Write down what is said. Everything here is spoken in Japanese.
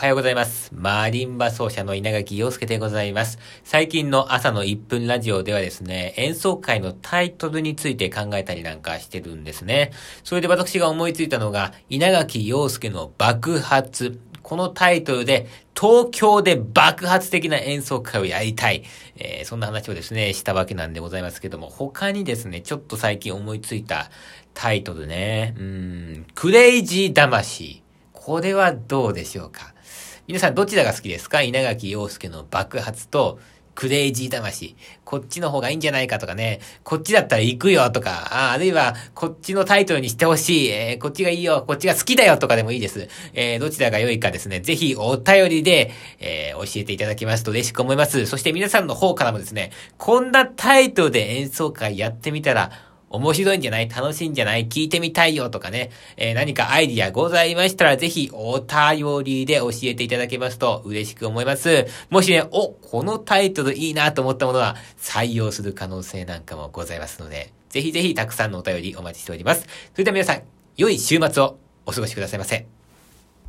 はようございます。マリンバ奏者の稲垣陽介でございます。最近の朝の1分ラジオではですね、演奏会のタイトルについて考えたりなんかしてるんですね。それで私が思いついたのが、稲垣陽介の爆発。このタイトルで、東京で爆発的な演奏会をやりたい。えー、そんな話をですね、したわけなんでございますけども、他にですね、ちょっと最近思いついたタイトルね、うん、クレイジー魂。これはどうでしょうか？皆さんどちらが好きですか？稲垣陽介の爆発と、クレイジー魂。こっちの方がいいんじゃないかとかね。こっちだったら行くよとか、ああるいは、こっちのタイトルにしてほしい。えー、こっちがいいよ。こっちが好きだよとかでもいいです。えー、どちらが良いかですね。ぜひお便りで、えー、教えていただきますと嬉しく思います。そして皆さんの方からもですね、こんなタイトルで演奏会やってみたら、面白いんじゃない？楽しいんじゃない？聞いてみたいよとかね、えー、何かアイディアございましたら、ぜひお便りで教えていただけますと嬉しく思います。もしね、お、このタイトルいいなと思ったものは採用する可能性なんかもございますので、ぜひぜひたくさんのお便りお待ちしております。それでは皆さん、良い週末をお過ごしくださいませ。